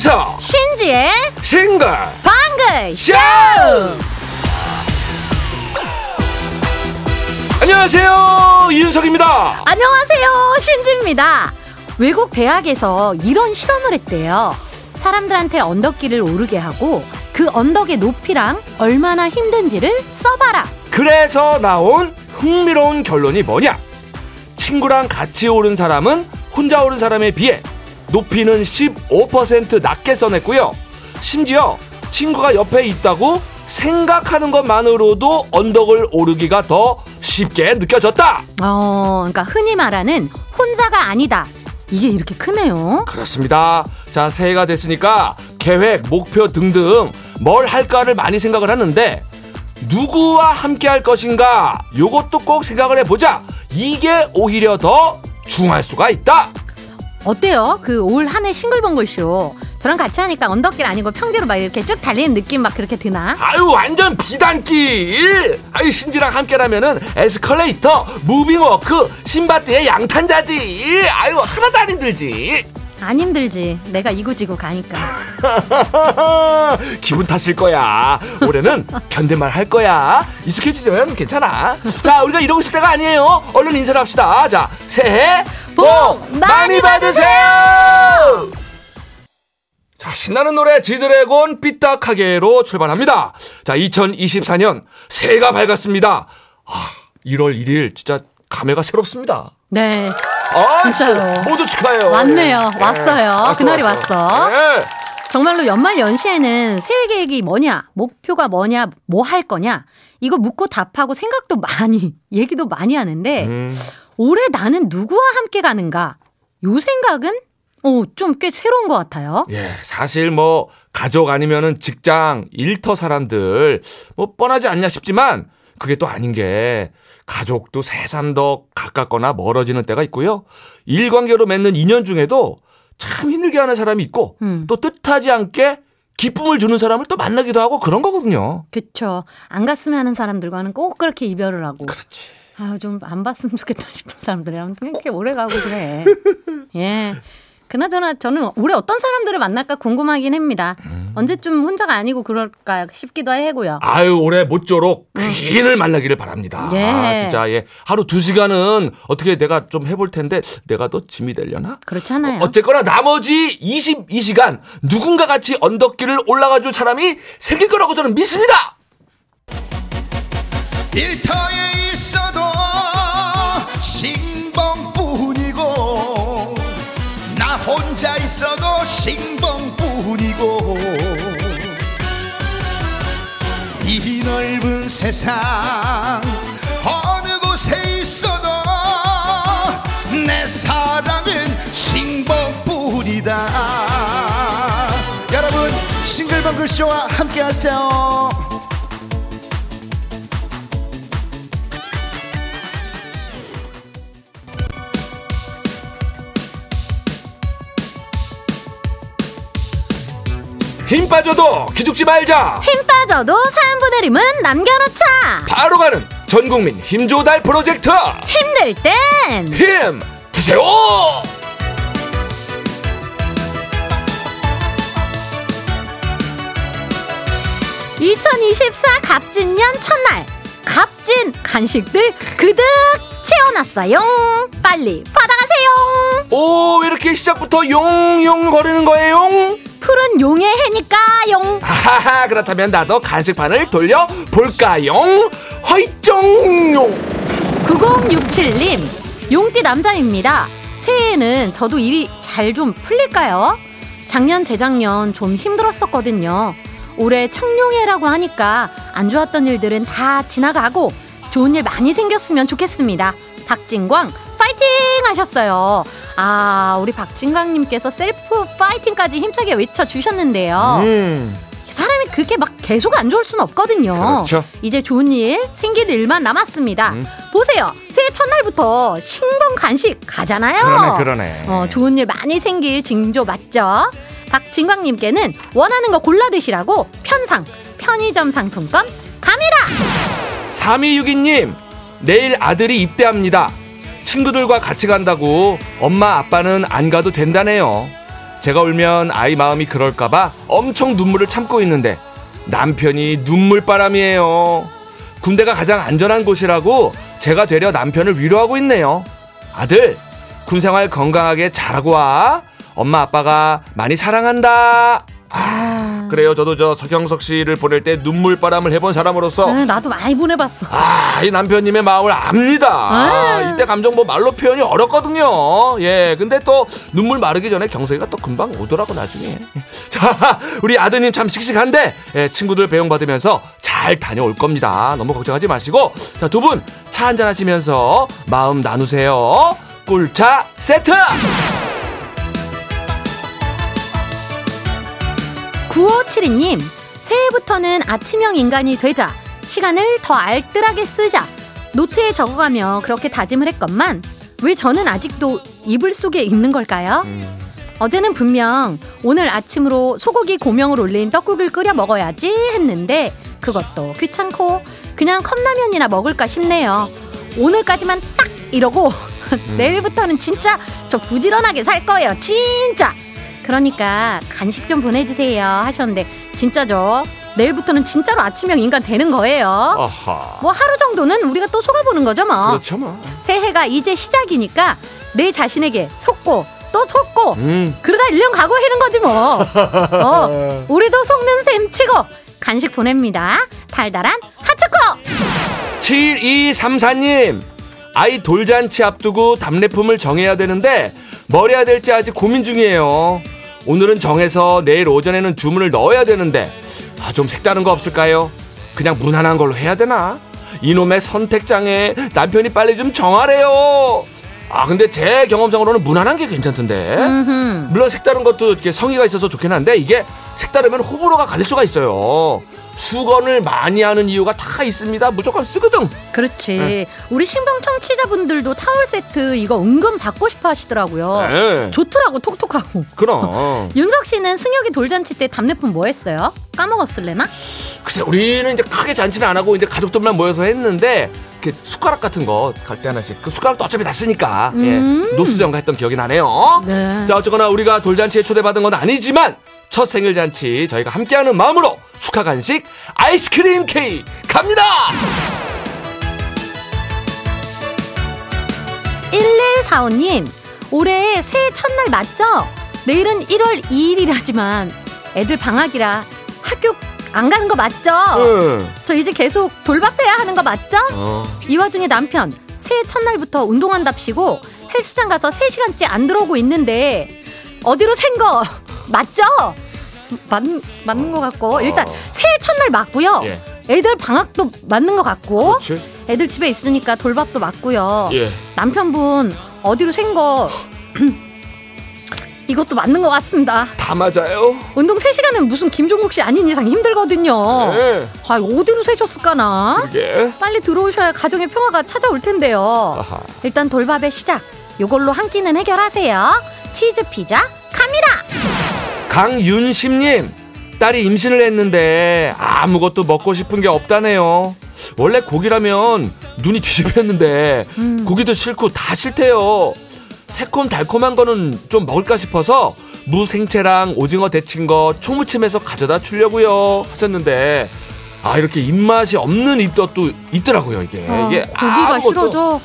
윤서 신지의 싱글 방글 쇼! 안녕하세요 윤석입니다. 안녕하세요 신지입니다. 외국 대학에서 이런 실험을 했대요. 사람들한테 언덕길을 오르게 하고 그 언덕의 높이랑 얼마나 힘든지를 써봐라. 그래서 나온 흥미로운 결론이 뭐냐? 친구랑 같이 오른 사람은 혼자 오른 사람에 비해 높이는 15% 낮게 써냈고요 심지어 친구가 옆에 있다고 생각하는 것만으로도 언덕을 오르기가 더 쉽게 느껴졌다 어 그러니까 흔히 말하는 혼자가 아니다 이게 이렇게 크네요 그렇습니다. 자, 새해가 됐으니까 계획, 목표 등등 뭘 할까를 많이 생각을 하는데 누구와 함께 할 것인가? 요것도 꼭 생각을 해보자. 이게 오히려 더 중요할 수가 있다. 어때요? 그 올 한 해 싱글벙글쇼 저랑 같이 하니까 언덕길 아니고 평지로 막 이렇게 쭉 달리는 느낌 막 그렇게 드나? 아유, 완전 비단길! 아유, 신지랑 함께라면은 에스컬레이터, 무빙워크, 신밧드의 양탄자지! 아유, 하나도 안 힘들지! 안 힘들지 내가 이고 지고 가니까 기분 탓일 거야. 올해는 견딜만 할 거야. 익숙해지면 괜찮아. 자, 우리가 이러고 있을 때가 아니에요. 얼른 인사를 합시다. 자, 새해 복 많이 받으세요! 자, 신나는 노래 지드래곤 삐딱하게로 출발합니다. 자, 2024년 새해가 밝았습니다. 아, 1월 1일 진짜 감회가 새롭습니다. 네 아, 진짜로. 모두 축하해요. 왔네요. 예. 왔어요. 그날이 왔어. 예. 정말로 연말 연시에는 새해 계획이 뭐냐 목표가 뭐냐 뭐 할 거냐 이거 묻고 답하고 생각도 많이 얘기도 많이 하는데 음. 올해 나는 누구와 함께 가는가 요 생각은 어, 좀 꽤 새로운 것 같아요. 예, 사실 뭐 가족 아니면은 직장, 일터 사람들 뭐 뻔하지 않냐 싶지만 그게 또 아닌 게 가족도 새삼 더 가깝거나 멀어지는 때가 있고요. 일관계로 맺는 인연 중에도 참 힘들게 하는 사람이 있고 음. 또 뜻하지 않게 기쁨을 주는 사람을 또 만나기도 하고 그런 거거든요. 그쵸. 안 갔으면 하는 사람들과는 꼭 그렇게 이별을 하고. 그렇지. 아유, 좀 안 봤으면 좋겠다 싶은 사람들이랑 그렇게 오래 가고 그래. 예. 그나저나 저는 올해 어떤 사람들을 만날까 궁금하긴 합니다. 음. 언제쯤 혼자가 아니고 그럴까 싶기도 하고요. 아유 올해 모쪼록 귀인을 만나기를 바랍니다. 예. 아, 진짜 예 하루 두 시간은 어떻게 내가 좀 해볼 텐데 내가 더 짐이 되려나? 그렇잖아요. 어 쨌거나 나머지 22시간 누군가 같이 언덕길을 올라가 줄 사람이 생길 거라고 저는 믿습니다. 일터에 있어도 싱벙뿐이고 나 혼자 있어도 싱벙뿐이고 이 넓은 세상 어느 곳에 있어도 내 사랑은 싱벙뿐이다. 여러분 싱글벙글 쇼와 함께 하세요 힘 빠져도 기죽지 말자. 힘 빠져도 사연 보내림은 남겨놓자. 바로 가는 전국민 힘조달 프로젝트 힘들 땐 힘 드세요. 2024 갑진년 첫날 갑진 간식들 그득 채워놨어요. 빨리 받아가세요. 오, 왜 이렇게 시작부터 용용 거리는 거예요? 푸른 용의 해니까요. 하하, 그렇다면 나도 간식판을 돌려 볼까요? 허이쩡용. 9067님, 용띠 남자입니다. 새해에는 저도 일이 잘 좀 풀릴까요? 작년, 재작년 좀 힘들었었거든요. 올해 청룡해라고 하니까 안 좋았던 일들은 다 지나가고 좋은 일 많이 생겼으면 좋겠습니다. 박진광, 파이팅! 하셨어요. 아, 우리 박진광님께서 셀프 파이팅까지 힘차게 외쳐주셨는데요. 음, 사람이 그렇게 막 계속 안 좋을 순 없거든요. 그렇죠. 이제 좋은 일 생길 일만 남았습니다. 음. 보세요. 새해 첫날부터 신봉 간식 가잖아요. 그러네, 그러네. 어, 좋은 일 많이 생길 징조 맞죠? 박진광님께는 원하는 거 골라 드시라고 편상 편의점 상품권 갑니다. 3262님, 내일 아들이 입대합니다. 친구들과 같이 간다고 엄마 아빠는 안 가도 된다네요. 제가 울면 아이 마음이 그럴까봐 엄청 눈물을 참고 있는데 남편이 눈물바람이에요. 군대가 가장 안전한 곳이라고 제가 되려 남편을 위로하고 있네요. 아들, 군 생활 건강하게 잘하고 와. 엄마 아빠가 많이 사랑한다. 아, 그래요. 저도 저 서경석 씨를 보낼 때 눈물바람을 해본 사람으로서 아, 나도 많이 보내봤어. 아, 이 남편님의 마음을 압니다. 아. 이때 감정 뭐 말로 표현이 어렵거든요. 예, 근데 또 눈물 마르기 전에 경석이가 또 금방 오더라고 나중에. 자, 우리 아드님 참 씩씩한데 예, 친구들 배웅 받으면서 잘 다녀올 겁니다. 너무 걱정하지 마시고 자, 두 분 차 한잔 하시면서 마음 나누세요. 꿀차 세트. 9572님, 새해부터는 아침형 인간이 되자. 시간을 더 알뜰하게 쓰자. 노트에 적어가며 그렇게 다짐을 했건만, 왜 저는 아직도 이불 속에 있는 걸까요? 어제는 분명 오늘 아침으로 소고기 고명을 올린 떡국을 끓여 먹어야지 했는데, 그것도 귀찮고, 그냥 컵라면이나 먹을까 싶네요. 오늘까지만 딱 이러고, 내일부터는 진짜 저 부지런하게 살 거예요. 진짜! 그러니까 간식 좀 보내주세요 하셨는데 진짜죠 내일부터는 진짜로 아침형 인간 되는 거예요 아하. 뭐 하루 정도는 우리가 또 속아보는 거죠 뭐 그렇죠, 뭐. 새해가 이제 시작이니까 내 자신에게 속고 또 속고 음. 그러다 1년 가고 하는 거지 뭐 어, 우리도 속는 셈 치고 간식 보냅니다 달달한 핫초코 7234님, 아이 돌잔치 앞두고 답례품을 정해야 되는데, 뭘 해야 될지 아직 고민 중이에요. 오늘은 정해서 내일 오전에는 주문을 넣어야 되는데, 아, 좀 색다른 거 없을까요? 그냥 무난한 걸로 해야 되나? 이놈의 선택장애 남편이 빨리 좀 정하래요. 아, 근데 제 경험상으로는 무난한 게 괜찮던데. 음흠. 물론 색다른 것도 이렇게 성의가 있어서 좋긴 한데 이게 색다르면 호불호가 갈릴 수가 있어요. 수건을 많이 하는 이유가 다 있습니다. 무조건 쓰거든. 그렇지 네. 우리 신봉 청취자분들도 타월 세트 이거 은근 받고 싶어 하시더라고요 네. 좋더라고 톡톡하고 그럼. 윤석 씨는 승혁이 돌잔치 때 답례품 뭐 했어요? 까먹었을래나? 글쎄 우리는 이제 크게 잔치는 안 하고 이제 가족들만 모여서 했는데 이렇게 숟가락 같은 거 갈 때 하나씩 그 숟가락도 어차피 다 쓰니까 음. 예, 노수정가 했던 기억이 나네요. 네. 자 어쨌거나 우리가 돌잔치에 초대받은 건 아니지만 첫 생일 잔치 저희가 함께하는 마음으로 축하 간식 아이스크림 케이크 갑니다. 1145님, 올해 새해 첫날 맞죠? 내일은 1월 2일이라지만 애들 방학이라 학교 안 가는 거 맞죠? 응. 저 이제 계속 돌밥해야 하는 거 맞죠? 어. 이 와중에 남편 새해 첫날부터 운동한답시고 헬스장 가서 3시간째 안 들어오고 있는데 어디로 샌 거 맞죠? 맞, 맞는 것 같고 일단 어. 새해 첫날 맞고요. 예. 애들 방학도 맞는 것 같고 그렇지. 애들 집에 있으니까 돌밥도 맞고요. 예. 남편분 어디로 샌거 이것도 맞는 것 같습니다. 다 맞아요. 운동 3시간은 무슨 김종국 씨 아닌 이상 힘들거든요. 네. 아, 어디로 새셨을까나? 이게. 빨리 들어오셔야 가정의 평화가 찾아올 텐데요. 아하. 일단 돌밥의 시작. 요걸로 한 끼는 해결하세요. 치즈 피자 갑니다. 강윤심님 딸이 임신을 했는데 아무것도 먹고 싶은 게 없다네요. 원래 고기라면 눈이 뒤집혔는데 음. 고기도 싫고 다 싫대요. 새콤 달콤한 거는 좀 먹을까 싶어서 무생채랑 오징어 데친 거 초무침해서 가져다 주려고요 하셨는데 아 이렇게 입맛이 없는 입덧도 있더라고요 이게 어, 이게 고기가 아무것도- 싫어져.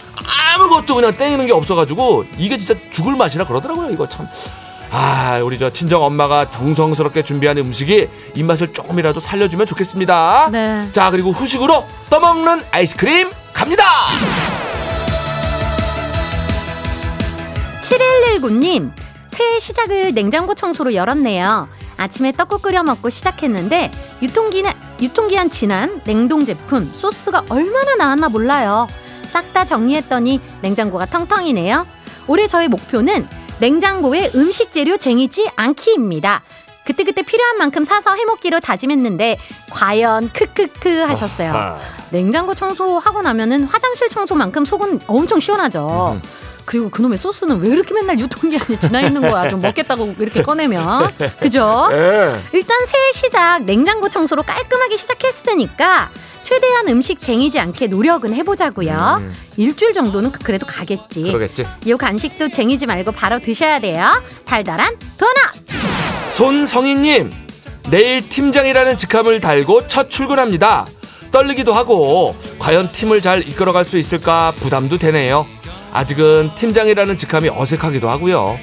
아무것도 그냥 땡기는 게 없어가지고 이게 진짜 죽을 맛이라 그러더라고요 이거 참. 아 우리 저 친정 엄마가 정성스럽게 준비한 음식이 입맛을 조금이라도 살려주면 좋겠습니다. 네. 자 그리고 후식으로 떠먹는 아이스크림 갑니다. 7119님, 새해 시작을 냉장고 청소로 열었네요. 아침에 떡국 끓여 먹고 시작했는데 유통기한 유통기한 지난 냉동 제품 소스가 얼마나 나왔나 몰라요. 싹 다 정리했더니 냉장고가 텅텅이네요. 올해 저의 목표는 냉장고에 음식 재료 쟁이지 않기입니다. 그때그때 필요한 만큼 사서 해먹기로 다짐했는데 과연 크크크 하셨어요. 냉장고 청소하고 나면은 화장실 청소만큼 속은 엄청 시원하죠. 음. 그리고 그놈의 소스는 왜 이렇게 맨날 유통기한이 지나 있는 거야? 좀 먹겠다고 이렇게 꺼내면. 그죠? 예. 일단 새해 시작 냉장고 청소로 깔끔하게 시작했으니까 최대한 음식 쟁이지 않게 노력은 해보자고요. 음. 일주일 정도는 그- 그래도 가겠지. 그러겠지. 이 간식도 쟁이지 말고 바로 드셔야 돼요. 달달한 도넛. 손성희님, 내일 팀장이라는 직함을 달고 첫 출근합니다. 떨리기도 하고, 과연 팀을 잘 이끌어갈 수 있을까 부담도 되네요. 아직은 팀장이라는 직함이 어색하기도 하고요.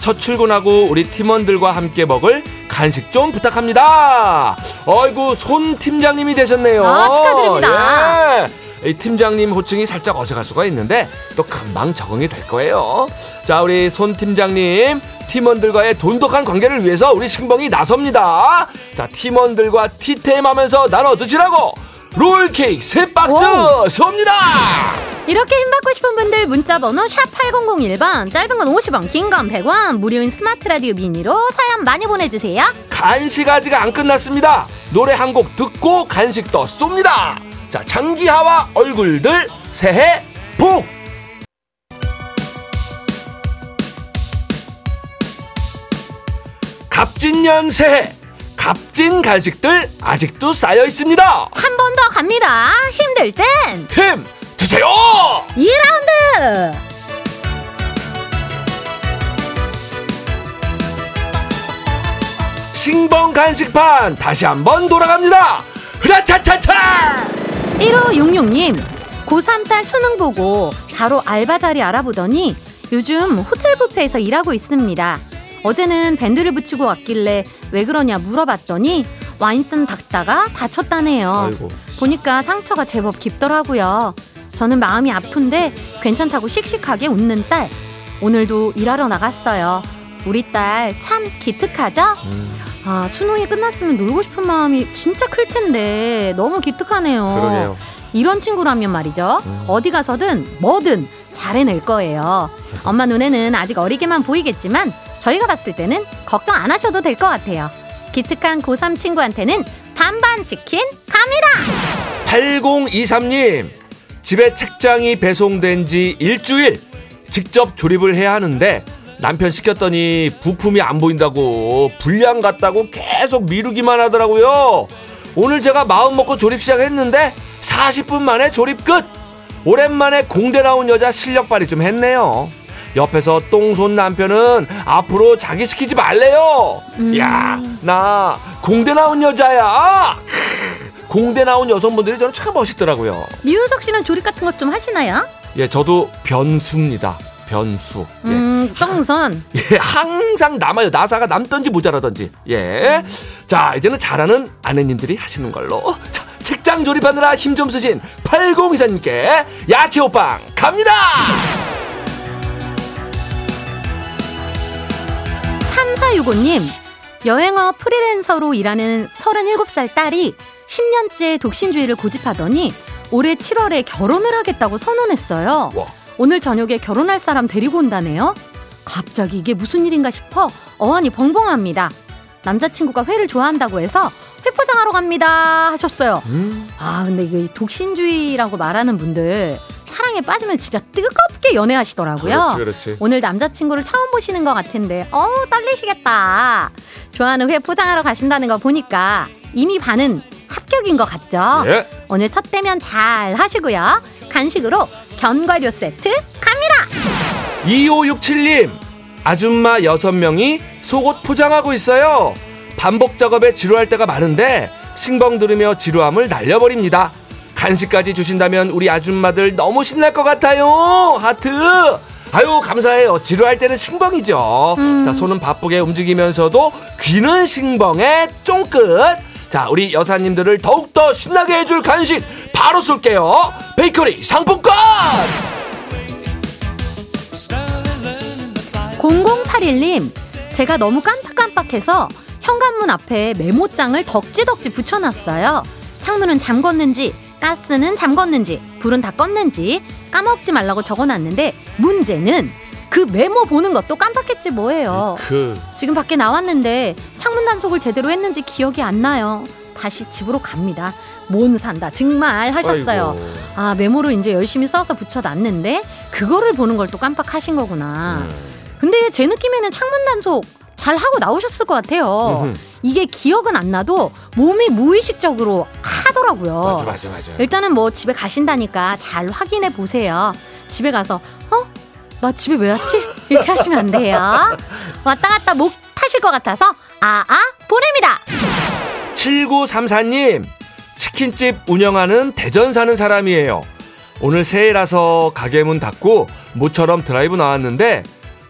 첫 출근하고 우리 팀원들과 함께 먹을 간식 좀 부탁합니다. 어이구, 손 팀장님이 되셨네요. 아, 축하드립니다. 예. 이 팀장님 호칭이 살짝 어색할 수가 있는데 또 금방 적응이 될 거예요. 자, 우리 손 팀장님 팀원들과의 돈독한 관계를 위해서 우리 신봉이 나섭니다. 자, 팀원들과 티템하면서 나눠 드시라고 롤 케이크 세 박스 오. 쏩니다. 이렇게 힘받고 싶은 분들 문자 번호 샵 8001번 짧은 건 50원 긴 건 100원 무료인 스마트 라디오 미니로 사연 많이 보내주세요 간식 아직 안 끝났습니다. 노래 한 곡 듣고 간식 더 쏩니다. 자, 장기하와 얼굴들 새해 복! 갑진년 새해 값진 간식들 아직도 쌓여 있습니다. 한 번 더 갑니다 힘들 땐힘 드세요. 2라운드 싱벙 간식판 다시 한번 돌아갑니다. 흐라차차차. 1566님 고3 딸 수능 보고 바로 알바 자리 알아보더니 요즘 호텔 뷔페에서 일하고 있습니다. 어제는 밴드를 붙이고 왔길래 왜 그러냐 물어봤더니 와인잔 닦다가 다쳤다네요. 아이고. 보니까 상처가 제법 깊더라고요. 저는 마음이 아픈데 괜찮다고 씩씩하게 웃는 딸. 오늘도 일하러 나갔어요. 우리 딸 참 기특하죠? 음, 아, 수능이 끝났으면 놀고 싶은 마음이 진짜 클 텐데 너무 기특하네요. 그러게요. 이런 친구라면 말이죠. 음. 어디 가서든 뭐든 잘 해낼 거예요. 엄마 눈에는 아직 어리게만 보이겠지만 저희가 봤을 때는 걱정 안 하셔도 될 것 같아요. 기특한 고3 친구한테는 반반 치킨 갑니다. 8023님 집에 책장이 배송된 지 일주일 직접 조립을 해야 하는데 남편 시켰더니 부품이 안 보인다고 불량 같다고 계속 미루기만 하더라고요. 오늘 제가 마음 먹고 조립 시작했는데 40분 만에 조립 끝! 오랜만에 공대 나온 여자 실력 발휘 좀 했네요. 옆에서 똥손 남편은 앞으로 자기 시키지 말래요. 음. 야 나 공대 나온 여자야 공대 나온 여성분들이 저는 참 멋있더라고요. 이윤석 씨는 조립 같은 것 좀 하시나요? 예, 저도 변수입니다. 변수. 예. 음, 똥선. 예, 항상 남아요. 나사가 남던지 모자라던지. 예. 자, 이제는 잘하는 아내님들이 하시는 걸로. 자, 책장 조립하느라 힘 좀 쓰신 8024님께 야채 호빵 갑니다! 3465님, 여행업 프리랜서로 일하는 37살 딸이 10년째 독신주의를 고집하더니 올해 7월에 결혼을 하겠다고 선언했어요. 와. 오늘 저녁에 결혼할 사람 데리고 온다네요. 갑자기 이게 무슨 일인가 싶어 어안이 벙벙합니다. 남자친구가 회를 좋아한다고 해서 회 포장하러 갑니다 하셨어요. 음, 아 근데 이게 독신주의라고 말하는 분들 사랑에 빠지면 진짜 뜨겁게 연애하시더라고요. 그렇지. 오늘 남자친구를 처음 보시는 것 같은데 어 떨리시겠다. 좋아하는 회 포장하러 가신다는 거 보니까 이미 반은 합격인 것 같죠? 예. 오늘 첫 대면 잘 하시고요. 간식으로 견과류 세트 갑니다. 2567님, 아줌마 6명이 속옷 포장하고 있어요. 반복 작업에 지루할 때가 많은데, 싱벙 들으며 지루함을 날려버립니다. 간식까지 주신다면 우리 아줌마들 너무 신날 것 같아요. 하트! 아유, 감사해요. 지루할 때는 싱벙이죠. 음. 자, 손은 바쁘게 움직이면서도 귀는 싱벙의 쫑끝. 자, 우리 여사님들을 더욱더 신나게 해줄 간식 바로 쏠게요. 베이커리 상품권! 0081님, 제가 너무 깜빡깜빡해서 현관문 앞에 메모장을 덕지덕지 붙여놨어요. 창문은 잠궜는지, 가스는 잠궜는지, 불은 다 껐는지 까먹지 말라고 적어놨는데 문제는 그 메모 보는 것도 깜빡했지 뭐예요. 그, 지금 밖에 나왔는데 창문 단속을 제대로 했는지 기억이 안 나요. 다시 집으로 갑니다. 몬 산다 정말 하셨어요. 아이고. 아 메모를 이제 열심히 써서 붙여놨는데 그거를 보는 걸 또 깜빡하신 거구나. 음. 근데 제 느낌에는 창문 단속 잘 하고 나오셨을 것 같아요. 음흠. 이게 기억은 안 나도 몸이 무의식적으로 하더라고요. 맞아 맞아 맞아. 일단은 뭐 집에 가신다니까 잘 확인해 보세요. 집에 가서 어? 나 집에 왜 왔지? 이렇게 하시면 안 돼요. 왔다 갔다 못 하실 것 같아서 아아 보냅니다. 7934님 치킨집 운영하는 대전 사는 사람이에요. 오늘 새해라서 가게 문 닫고 모처럼 드라이브 나왔는데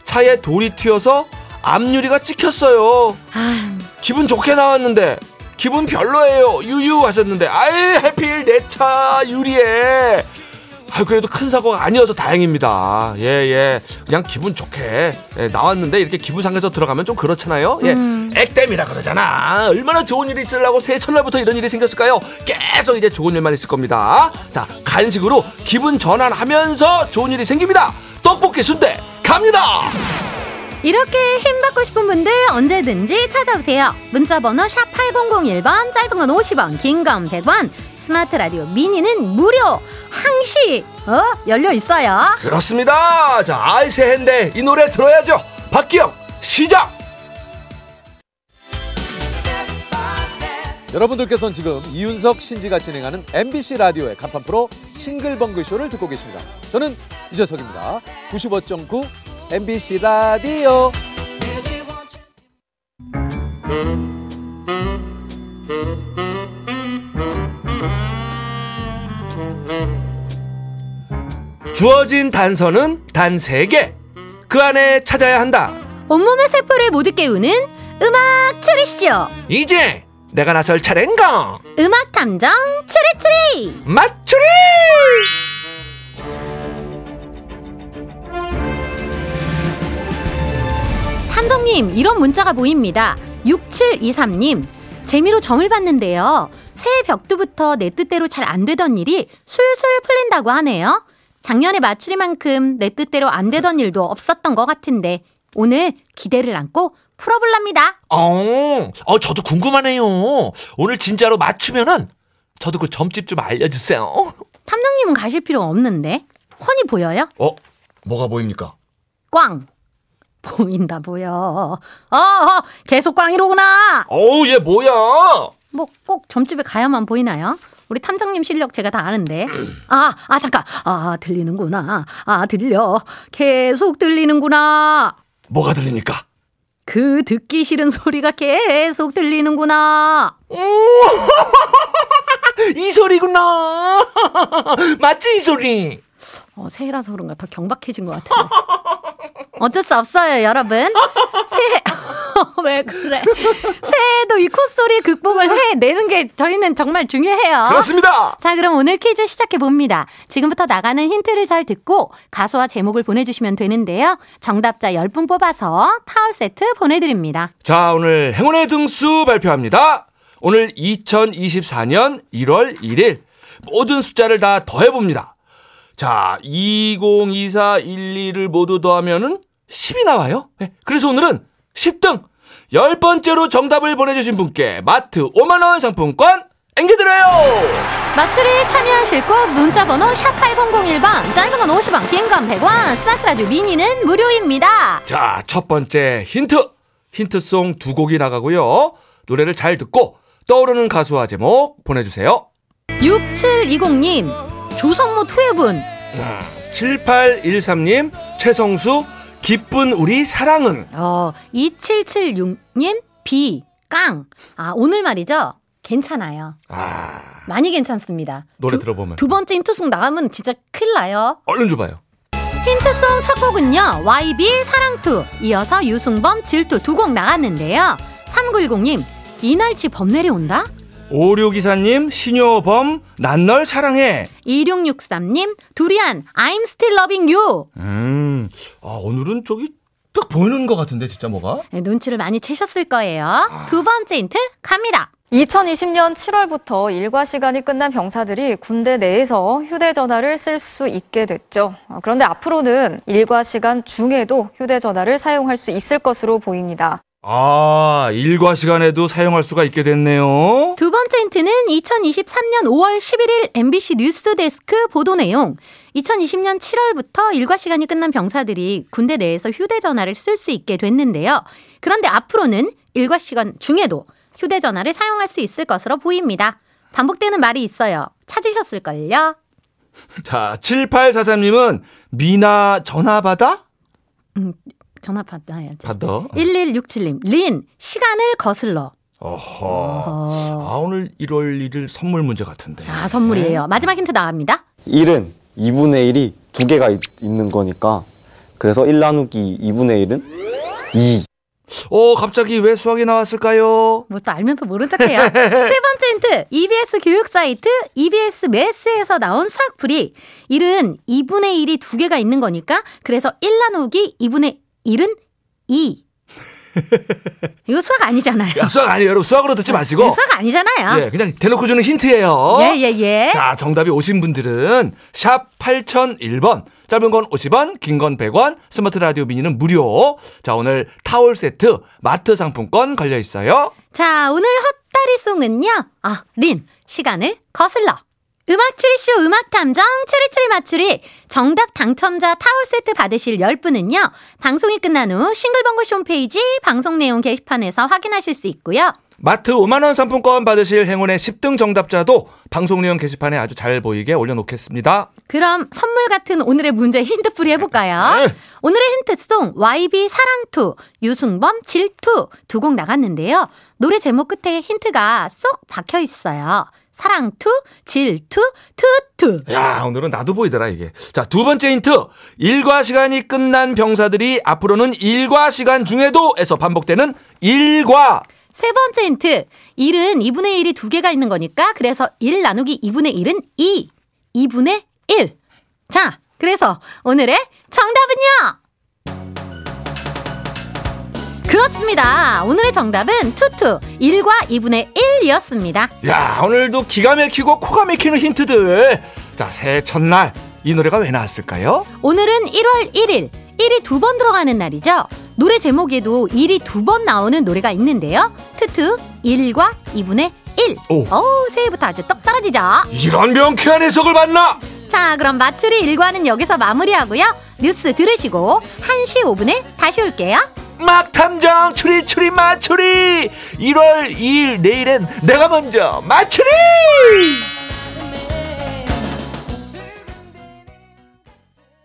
차에 돌이 튀어서 앞유리가 찍혔어요. 아, 기분 좋게 나왔는데 기분 별로예요. 유유 하셨는데 아이 해필 내 차 유리에 아 그래도 큰 사고가 아니어서 다행입니다. 예 예. 그냥 기분 좋게 예, 나왔는데 이렇게 기분 상해서 들어가면 좀 그렇잖아요. 예. 음. 액땜이라 그러잖아. 얼마나 좋은 일이 있으려고 새해 첫날부터 이런 일이 생겼을까요? 계속 이제 좋은 일만 있을 겁니다. 자 간식으로 기분 전환하면서 좋은 일이 생깁니다. 떡볶이 순대 갑니다. 이렇게 힘 받고 싶은 분들 언제든지 찾아오세요. 문자 번호 샵 8001번, 짧은 건 50원, 긴 건 100원. 스마트 라디오 미니는 무료. 항시 어? 열려 있어요. 그렇습니다. 자, 아이 새해인데 이 노래 들어야죠. 박기영 시작. 여러분들께서는 지금 이윤석 신지가 진행하는 MBC 라디오의 간판 프로 싱글벙글 쇼를 듣고 계십니다. 저는 유재석입니다. 95.9 MBC 라디오. 주어진 단서는 단 세 개. 그 안에 찾아야 한다. 온몸의 세포를 모두 깨우는 음악 추리쇼. 이제 내가 나설 차례인가? 음악 탐정 추리추리. 맞추리! 탐정님, 이런 문자가 보입니다. 6723님, 재미로 점을 봤는데요. 새해 벽두부터 내 뜻대로 잘 안 되던 일이 술술 풀린다고 하네요. 작년에 맞추리만큼 내 뜻대로 안 되던 일도 없었던 것 같은데, 오늘 기대를 안고 풀어볼랍니다. 어, 어, 저도 궁금하네요. 오늘 진짜로 맞추면은 저도 그 점집 좀 알려주세요. 탐정님은 가실 필요가 없는데, 훤히 보여요? 어, 뭐가 보입니까? 꽝. 보인다, 보여. 어, 어 계속 꽝이로구나! 어우, 얘 뭐야? 뭐 꼭 점집에 가야만 보이나요? 우리 탐정님 실력 제가 다 아는데. 아, 아, 잠깐. 아, 들리는구나. 아, 들려. 계속 들리는구나. 뭐가 들립니까? 그 듣기 싫은 소리가 계속 들리는구나. 이 소리구나. 맞지 이 소리? 어, 새해라서 그런가 더 경박해진 것 같아요. 어쩔 수 없어요, 여러분. 새해, 왜 그래. 새해도 이 콧소리 극복을 해내는 게 저희는 정말 중요해요. 그렇습니다. 자, 그럼 오늘 퀴즈 시작해 봅니다. 지금부터 나가는 힌트를 잘 듣고 가수와 제목을 보내주시면 되는데요. 정답자 10분 뽑아서 타월 세트 보내드립니다. 자, 오늘 행운의 등수 발표합니다. 오늘 2024년 1월 1일 모든 숫자를 다 더해봅니다. 자, 2024, 12를 모두 더하면은 10이 나와요. 네, 그래서 오늘은 10등! 열 번째로 정답을 보내주신 분께 마트 5만원 상품권 앵겨드려요! 맞추리 참여하실 곳 문자번호 샵8001번 짧은 건 50원 긴 건 100원 스마트 라디오 미니는 무료입니다. 자, 첫 번째 힌트. 힌트송 두 곡이 나가고요. 노래를 잘 듣고 떠오르는 가수와 제목 보내주세요. 6720님 조성모 투애분 7813님, 최성수, 기쁜 우리 사랑은. 어, 2776님 비 깡. 아, 오늘 말이죠. 괜찮아요. 아, 많이 괜찮습니다. 노래 두, 들어보면. 두 번째 힌트송 나가면 진짜 큰일 나요. 얼른 줘봐요. 힌트송 첫 곡은요. YB 사랑투 이어서 유승범 질투 두 곡 나갔는데요. 3910님 이날치 범 내려온다? 5624님, 신효범, 난 널 사랑해. 2663님 두리안 I'm still loving you 음, 아, 오늘은 저기 딱 보이는 것 같은데, 진짜 뭐가? 네, 눈치를 많이 채셨을 거예요. 두 번째 힌트 갑니다. 2020년 7월부터 일과 시간이 끝난 병사들이 군대 내에서 휴대전화를 쓸 수 있게 됐죠. 어, 그런데 앞으로는 일과 시간 중에도 휴대전화를 사용할 수 있을 것으로 보입니다. 아, 일과 시간에도 사용할 수가 있게 됐네요. 두 번째 힌트는 2023년 5월 11일 MBC 뉴스 데스크 보도 내용. 2020년 7월부터 일과 시간이 끝난 병사들이 군대 내에서 휴대전화를 쓸 수 있게 됐는데요. 그런데 앞으로는 일과 시간 중에도 휴대전화를 사용할 수 있을 것으로 보입니다. 반복되는 말이 있어요. 찾으셨을걸요? 자, 7843님은 미나 전화 받아? 전화 받아야지. 받아. 1167님, 린, 시간을 거슬러. 어허. 어. 아, 오늘 1월 1일 선물 문제 같은데. 아, 선물이에요. 마지막 힌트 나갑니다. 1은 2분의 1이 두 개가 있, 는 거니까 그래서 1 나누기 2분의 1은 2. 어, 갑자기 왜 수학이 나왔을까요? 뭐 또 알면서 모른 척해요. 세 번째 힌트. EBS 교육 사이트 EBS 매스에서 나온 수학풀이 1은 2분의 1이 두 개가 있는 거니까 그래서 1 나누기 2분의 1은 2. 이거 수학 아니잖아요. 야, 수학 아니에요. 여러분, 수학으로 듣지 마시고. 이거 수학 아니잖아요. 예, 그냥 대놓고 주는 힌트예요. 예, 예, 예. 자, 정답이 오신 분들은 샵 8001번. 짧은 건 50원, 긴 건 100원, 스마트 라디오 미니는 무료. 자, 오늘 타월 세트, 마트 상품권 걸려 있어요. 자, 오늘 헛다리송은요. 아, 린, 시간을 거슬러. 음악 추리쇼 음악 탐정 추리추리 맞추리 정답 당첨자 타월 세트 받으실 10분은요. 방송이 끝난 후 싱글벙글 홈페이지 방송 내용 게시판에서 확인하실 수 있고요. 마트 5만원 상품권 받으실 행운의 10등 정답자도 방송 내용 게시판에 아주 잘 보이게 올려놓겠습니다. 그럼 선물 같은 오늘의 문제 힌트풀이 해볼까요? 네. 오늘의 힌트송 YB 사랑투, 유승범 질투 두 곡 나갔는데요. 노래 제목 끝에 힌트가 쏙 박혀 있어요. 사랑투, 질투, 투투. 야, 오늘은 나도 보이더라, 이게. 자, 두 번째 힌트. 일과 시간이 끝난 병사들이 앞으로는 일과 시간 중에도 에서 반복되는 일과. 세 번째 힌트. 1은 2분의 1이 두 개가 있는 거니까 그래서 1 나누기 2분의 1은 2. 2분의 1. 자, 그래서 오늘의 정답은요. 그렇습니다. 오늘의 정답은 투투 1과 2분의 1이었습니다. 야, 오늘도 기가 막히고 코가 막히는 힌트들. 자, 새해 첫날. 이 노래가 왜 나왔을까요? 오늘은 1월 1일. 1이 두 번 들어가는 날이죠. 노래 제목에도 1이 두 번 나오는 노래가 있는데요. 투투 1과 2분의 1. 오. 오, 새해부터 아주 떡 떨어지죠. 이런 명쾌한 해석을 봤나? 자, 그럼 맞추리 일과는 여기서 마무리하고요. 뉴스 들으시고 1시 5분에 다시 올게요. 막탐정 추리 추리 맞추리. 1월 2일 내일엔 내가 먼저 맞추리